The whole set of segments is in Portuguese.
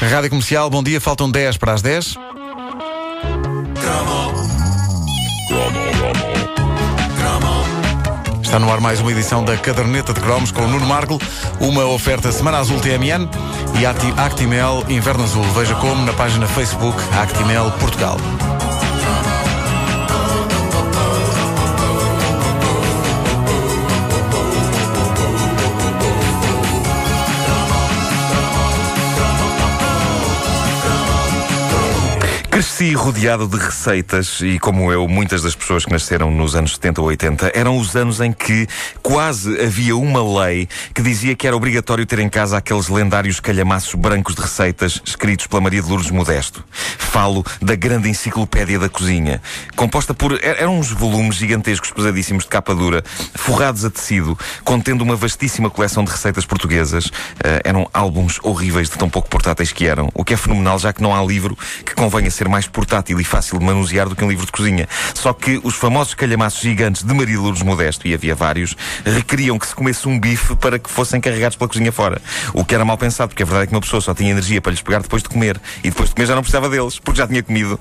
Rádio Comercial, bom dia, faltam 10 para as 10. Está no ar mais uma edição da Caderneta de Cromos com o Nuno Marco, uma oferta Semana Azul TMN e Acti- Actimel Inverno Azul. Veja como na página Facebook Actimel Portugal. Rodeado de receitas e, como eu, muitas das pessoas que nasceram nos anos 70 ou 80 eram os anos em que quase havia uma lei que dizia que era obrigatório ter em casa aqueles lendários calhamaços brancos de receitas escritos pela Maria de Lourdes Modesto. Falo da grande enciclopédia da cozinha, composta por. er- eram uns volumes gigantescos, pesadíssimos de capa dura, forrados a tecido, contendo uma vastíssima coleção de receitas portuguesas. Eh, eram álbuns horríveis de tão pouco portáteis que eram, o que é fenomenal, já que não há livro que convenha ser mais portátil e fácil de manusear do que um livro de cozinha. Só que os famosos calhamaços gigantes de Maria de Lourdes Modesto, e havia vários, requeriam que se comesse um bife para que fossem carregados pela cozinha fora. O que era mal pensado, porque a verdade é que uma pessoa só tinha energia para lhes pegar depois de comer. E depois de comer já não precisava deles, porque já tinha comido.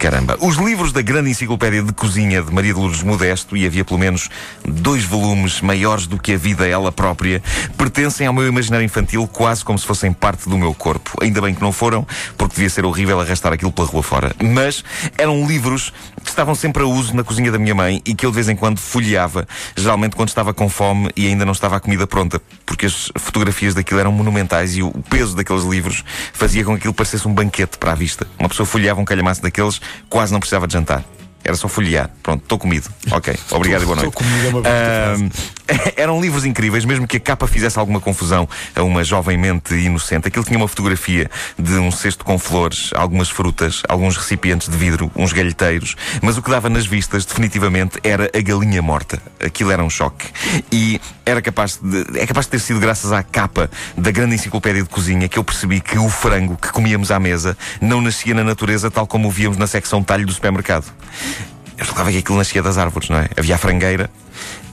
Caramba. Os livros da grande enciclopédia de cozinha de Maria de Lourdes Modesto, e havia pelo menos dois volumes maiores do que a vida ela própria, pertencem ao meu imaginário infantil quase como se fossem parte do meu corpo. Ainda bem que não foram, porque devia ser horrível arrastar aquilo pela rua fora. Mas eram livros que estavam sempre a uso na cozinha da minha mãe e que eu de vez em quando folheava, geralmente quando estava com fome e ainda não estava a comida pronta, porque as fotografias daquilo eram monumentais e o peso daqueles livros fazia com que aquilo parecesse um banquete para a vista. Uma pessoa folheava um calhamaço daqueles, quase não precisava de jantar. Era só folhear. Pronto, estou comido. Ok, obrigado e boa noite. Comido, é uma Ahm, eram livros incríveis, mesmo que a capa fizesse alguma confusão a uma jovem mente inocente. Aquilo tinha uma fotografia de um cesto com flores, algumas frutas, alguns recipientes de vidro, uns galheteiros, mas o que dava nas vistas, definitivamente, era a galinha morta. Aquilo era um choque. E era capaz de, é capaz de ter sido graças à capa da grande enciclopédia de cozinha que eu percebi que o frango que comíamos à mesa não nascia na natureza tal como o víamos na secção talho do supermercado. Eu que aquilo nascia das árvores, não é? Havia a frangueira,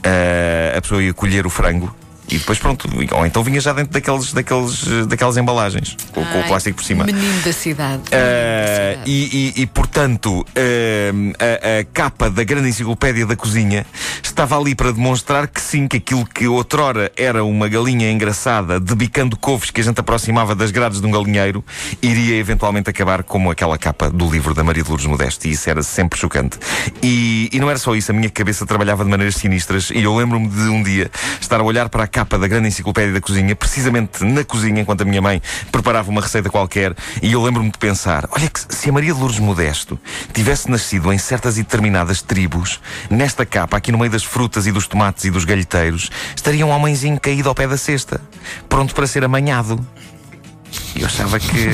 eh, a pessoa ia colher o frango e depois pronto, ou então vinha já dentro daqueles, daqueles, daquelas embalagens, com, com o Ai, plástico por cima. Menino da cidade. Eh, Menino da cidade. e, e- e, portanto, eh, a, a capa da grande enciclopédia da cozinha estava ali para demonstrar que sim, que aquilo que outrora era uma galinha engraçada debicando couves que a gente aproximava das grades de um galinheiro, iria eventualmente acabar como aquela capa do livro da Maria de Lourdes Modesto. E isso era sempre chocante. E, e não era só isso, a minha cabeça trabalhava de maneiras sinistras. E eu lembro-me de um dia estar a olhar para a capa da grande enciclopédia da cozinha, precisamente na cozinha, enquanto a minha mãe preparava uma receita qualquer. E eu lembro-me de pensar: olha, que se a Maria de Lourdes Modesto tivesse nascido em certas e determinadas tribos, nesta capa, aqui no meio das frutas e dos tomates e dos galheteiros, estaria um homenzinho caído ao pé da cesta, pronto para ser amanhado. Eu achava que.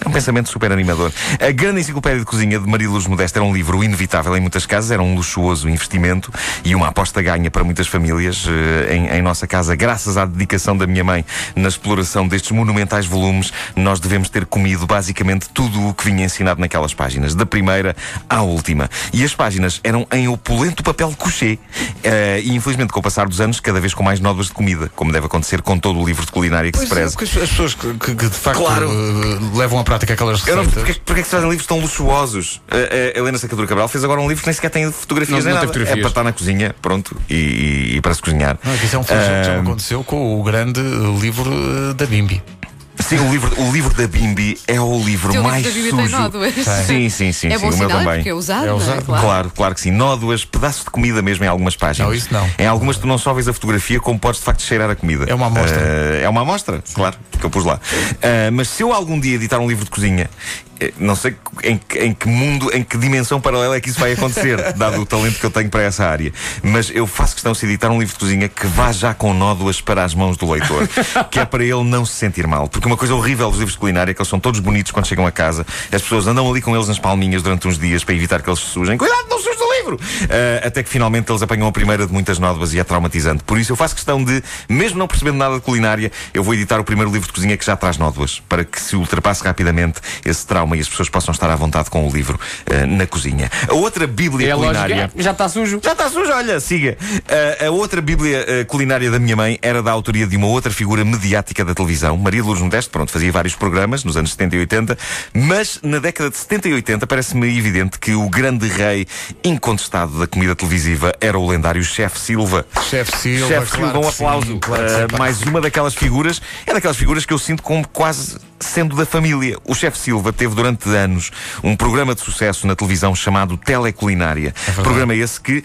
Era um pensamento super animador. A grande enciclopédia de cozinha de Maria Luz Modesta era um livro inevitável em muitas casas, era um luxuoso investimento e uma aposta ganha para muitas famílias eh, em, em nossa casa. Graças à dedicação da minha mãe na exploração destes monumentais volumes, nós devemos ter comido basicamente tudo o que vinha ensinado naquelas páginas, da primeira à última. E as páginas eram em opulento papel couché. Eh, e infelizmente, com o passar dos anos, cada vez com mais nódoas de comida, como deve acontecer com todo o livro de culinária que se Pois é, preze. porque as as pessoas que, que- que de facto Claro. eh, levam à prática aquelas Eu não, receitas. porque, porque é que se fazem livros tão luxuosos? A, a Helena Sacadura Cabral fez agora um livro que nem sequer tem fotografias Não- nem não nada. tem É fotografias. para estar na cozinha, pronto, e, e- para se cozinhar. Não, isso é um flagelo que já aconteceu com o grande eh, livro eh, da Bimbi. Sim, o livro, o livro da Bimbi é o livro teu livro mais da Bimbi sujo. tem nódoas. Sim, sim, sim, é sim, bom o meu sinal também. porque é usado, É não usado. Claro. Claro, claro que sim. Nódoas, pedaços de comida mesmo em algumas páginas. Não, isso não. Em algumas tu não só vês a fotografia, como podes de facto cheirar a comida. É uma amostra. Eh, é uma amostra, claro, que eu pus lá. Eh, mas se eu algum dia editar um livro de cozinha, não sei em, que- em que mundo, em que dimensão paralela é que isso vai acontecer, dado o talento que eu tenho para essa área. Mas eu faço questão de editar um livro de cozinha que vá já com nódoas para as mãos do leitor, que é para ele não se sentir mal. Porque uma coisa horrível dos livros de culinária é que eles são todos bonitos quando chegam a casa, as pessoas andam ali com eles nas palminhas durante uns dias para evitar que eles se sujem. Cuidado, não suje o livro! Ah, até que finalmente eles apanham a primeira de muitas nódoas e é traumatizante. Por isso eu faço questão de, mesmo não percebendo nada de culinária, eu vou editar o primeiro livro de cozinha que já traz nódoas, para que se ultrapasse rapidamente esse trauma calma e as pessoas possam estar à vontade com o livro uh, na cozinha. A outra Bíblia É culinária. lógico, é, já está sujo. Já está sujo, olha, siga. Uh, a outra Bíblia uh, culinária da minha mãe era da autoria de uma outra figura mediática da televisão, Maria Lourdes Modesto. Pronto, fazia vários programas nos anos 70 e 80, mas na década de 70 e 80 parece-me evidente que o grande rei incontestado da comida televisiva era o lendário Chef Silva. Chefe Silva, Chefe claro Silva, um que sim, aplauso. claro sim. Uh, mais uma daquelas figuras, é daquelas figuras que eu sinto como quase sendo da família. O Chefe Silva teve durante anos um programa de sucesso na televisão chamado Teleculinária. verdade. programa esse que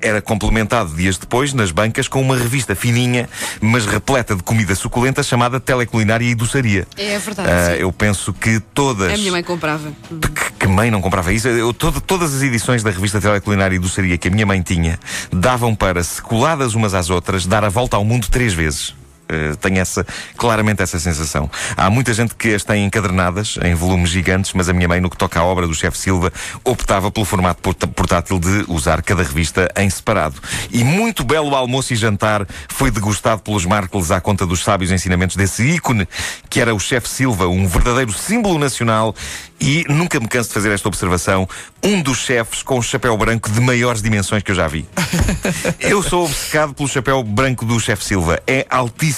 era complementado dias depois nas bancas com uma revista fininha, mas repleta de comida suculenta chamada Teleculinária e Doçaria. É verdade, sim. eu penso que todas. A minha mãe comprava. Que, que mãe não comprava isso? Eu, todo- todas as edições da revista Teleculinária e Doçaria que a minha mãe tinha davam para, se coladas umas às outras, dar a volta ao mundo três vezes. Eh, tenho essa, claramente essa sensação. Há muita gente que as tem encadernadas em volumes gigantes, mas a minha mãe, no que toca à obra do chefe Silva, optava pelo formato portátil de usar cada revista em separado. E muito belo almoço e jantar foi degustado pelos Markles à conta dos sábios ensinamentos desse ícone, que era o chefe Silva, um verdadeiro símbolo nacional e nunca me canso de fazer esta observação, um dos chefes com o chapéu branco de maiores dimensões que eu já vi. Eu sou obcecado pelo chapéu branco do chefe Silva. É altíssimo.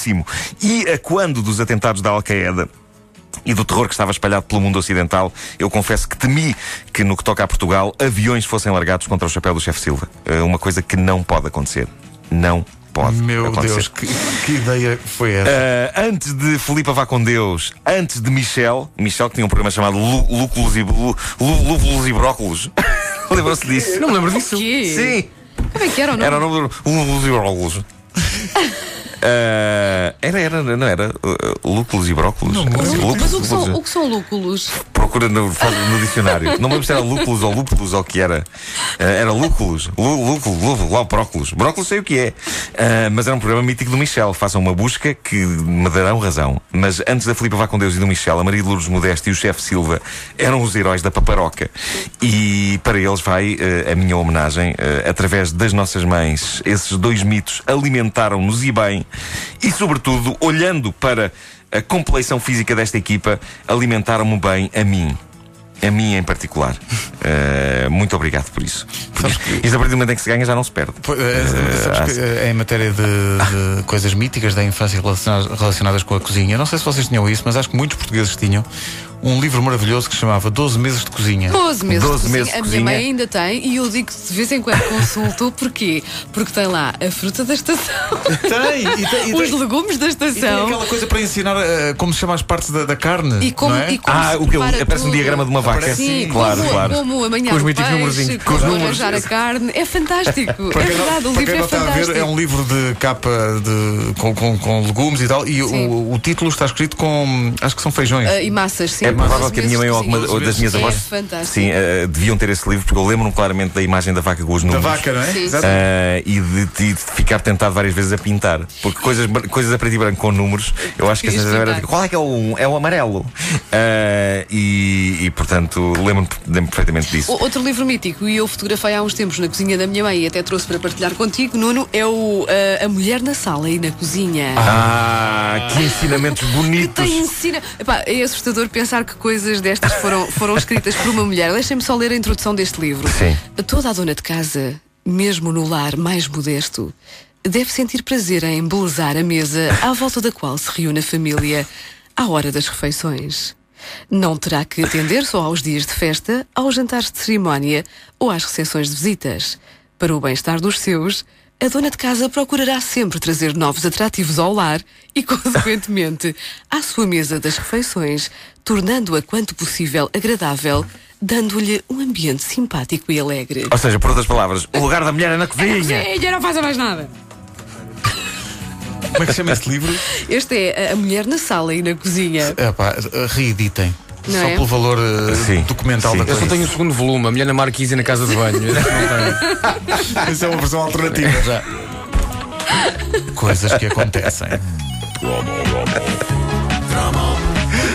E a quando dos atentados da Al-Qaeda e do terror que estava espalhado pelo mundo ocidental, eu confesso que temi que, no que toca a Portugal, aviões fossem largados contra o chapéu do chefe Silva. É uma coisa que não pode acontecer. Não pode Meu acontecer. Deus, que, que ideia foi essa? Uh, antes de Filipe Vá com Deus, antes de Michel, Michel que tinha um programa chamado Lú- Lúculos e, Lú- Lú- Lúpulos e Brócolos. Lembram-se disso? Não me lembro disso. Sim, Como é que era o nome? era o nome do Lúpulos e Brócolos. Uh, era, era, não era? Uh, lúculos e brócolos? Não. Lúculos, Mas o que, são, o que são lúculos? Procura no, no dicionário. Não me lembro se era lúculos ou lúpulos ou o que era. Uh, era lúculos. Lú- Lúculo, lúculo, lá brócolos. Brócolos sei o que é. Uh, mas era um programa mítico do Michel. Façam uma busca que me darão razão. Mas antes da Filipe Vá com Deus e do Michel, a Maria de Lourdes Modesto e o chefe Silva eram os heróis da paparoca. E para eles vai uh, a minha homenagem. Através das nossas mães, esses dois mitos alimentaram-nos e bem. E, sobretudo, olhando para a compleição física desta equipa, alimentaram-me bem a mim. A mim em particular. Uh, muito obrigado por isso. Porque isto a partir do momento em que se ganha já não se perde. Que, eh, em matéria de, de coisas míticas da infância relacionadas, relacionadas com a cozinha, não sei se vocês tinham isso, mas acho que muitos portugueses tinham um livro maravilhoso que se chamava 12 Meses de Cozinha. 12 meses 12 de cozinha. meses de a cozinha. minha mãe ainda tem e eu digo de vez em quando consulto. Porquê? Porque tem lá a fruta da estação, Tem, e tem, e os tem, legumes da e tem estação aquela coisa para ensinar eh, como se chama as partes da, da carne. e como, não é? e como Ah, se o que? Aparece um diagrama de uma vaca. Aparece, Sim, claro, como, claro. como amanhã Com os míticos como Com os números. a carne. É fantástico. É quem não- verdade, o livro é não a fantástico. ver, é um livro de capa de, com, com, com legumes e tal, e o, o título está escrito com. Acho que são feijões. Ah, e massas, sim. É provável que a minha mãe ou, alguma, ou das minhas É avós fantástico. sim, eh, deviam ter esse livro, porque eu lembro-me claramente da imagem da vaca com os da números. vaca, não é? Sim. Exato. Eh, e de, de- de ficar tentado várias vezes a pintar. Porque coisas, coisas a preto e branco com números, eu acho que a sensação era pintar. de, qual é que é o, é o amarelo? Eh, e, e, portanto, lembro-me lembro perfeitamente disso. O- Outro livro mítico, e eu fotografei há uns tempos na cozinha da minha mãe e até trouxe para partilhar contigo, Nuno, é o ah, A Mulher na Sala e na Cozinha. Ah, que ensinamentos Que bonitos! tem ensina. Epá, é assustador pensar que coisas destas foram, foram escritas por uma mulher. Deixem-me só ler a introdução deste livro. Sim. Toda a dona de casa, mesmo no lar mais modesto, deve sentir prazer em embelezar a mesa à volta da qual se reúne a família à hora das refeições. Não terá que atender só aos dias de festa, aos jantares de cerimónia ou às recepções de visitas. Para o bem-estar dos seus, a dona de casa procurará sempre trazer novos atrativos ao lar e, consequentemente, à sua mesa das refeições, tornando-a quanto possível agradável, dando-lhe um ambiente simpático e alegre. Ou seja, por outras palavras, o lugar da mulher é na cozinha. Sim, não faça mais nada. Como é que se chama esse livro? Este é a- a mulher na sala e na cozinha. É pá, reeditem. Não Só é? pelo valor eh, Sim, documental sim. da Eu só coisa. tenho o segundo volume, a mulher na marquise e na casa de banho. Isso é uma versão alternativa já. Coisas que acontecem.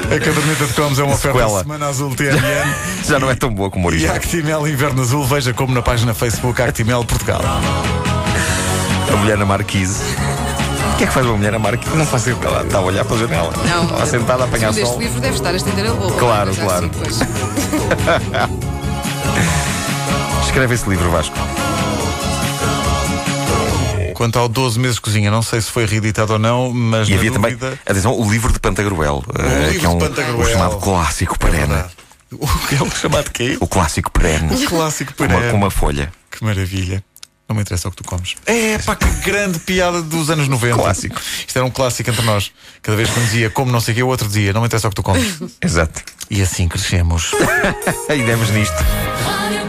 A caderneta de cromos é uma oferta Sequela. Semana Azul TMN Já não é tão boa como o e original. Actimel Inverno Azul. Veja como na página Facebook Actimel Portugal. A mulher na marquise. O que é que faz uma mulher a Marquise? Não ideia. Ela está a olhar pela janela. Não. Está sentada a apanhar sol. este livro deve estar a estender a roupa. Claro, mas claro. assim. Escreve esse livro, Vasco. Quanto ao 12 meses de cozinha, não sei se foi reeditado ou não, mas E havia dúvida, também, atenção, o livro de Pantagruel, eh, livro que é um, de Pantagruel. o chamado clássico É perene. verdade. O que é o chamado quê? O clássico perene. O clássico Com uma, perene. com uma folha. Que maravilha. Não me interessa o que tu comes. É, pá, que grande piada dos anos 90. Clássico. Isto era um clássico entre nós. Cada vez que um dizia como não sei o que, o outro dizia, não me interessa o que tu comes. Exato. e assim crescemos. E demos nisto. Rádio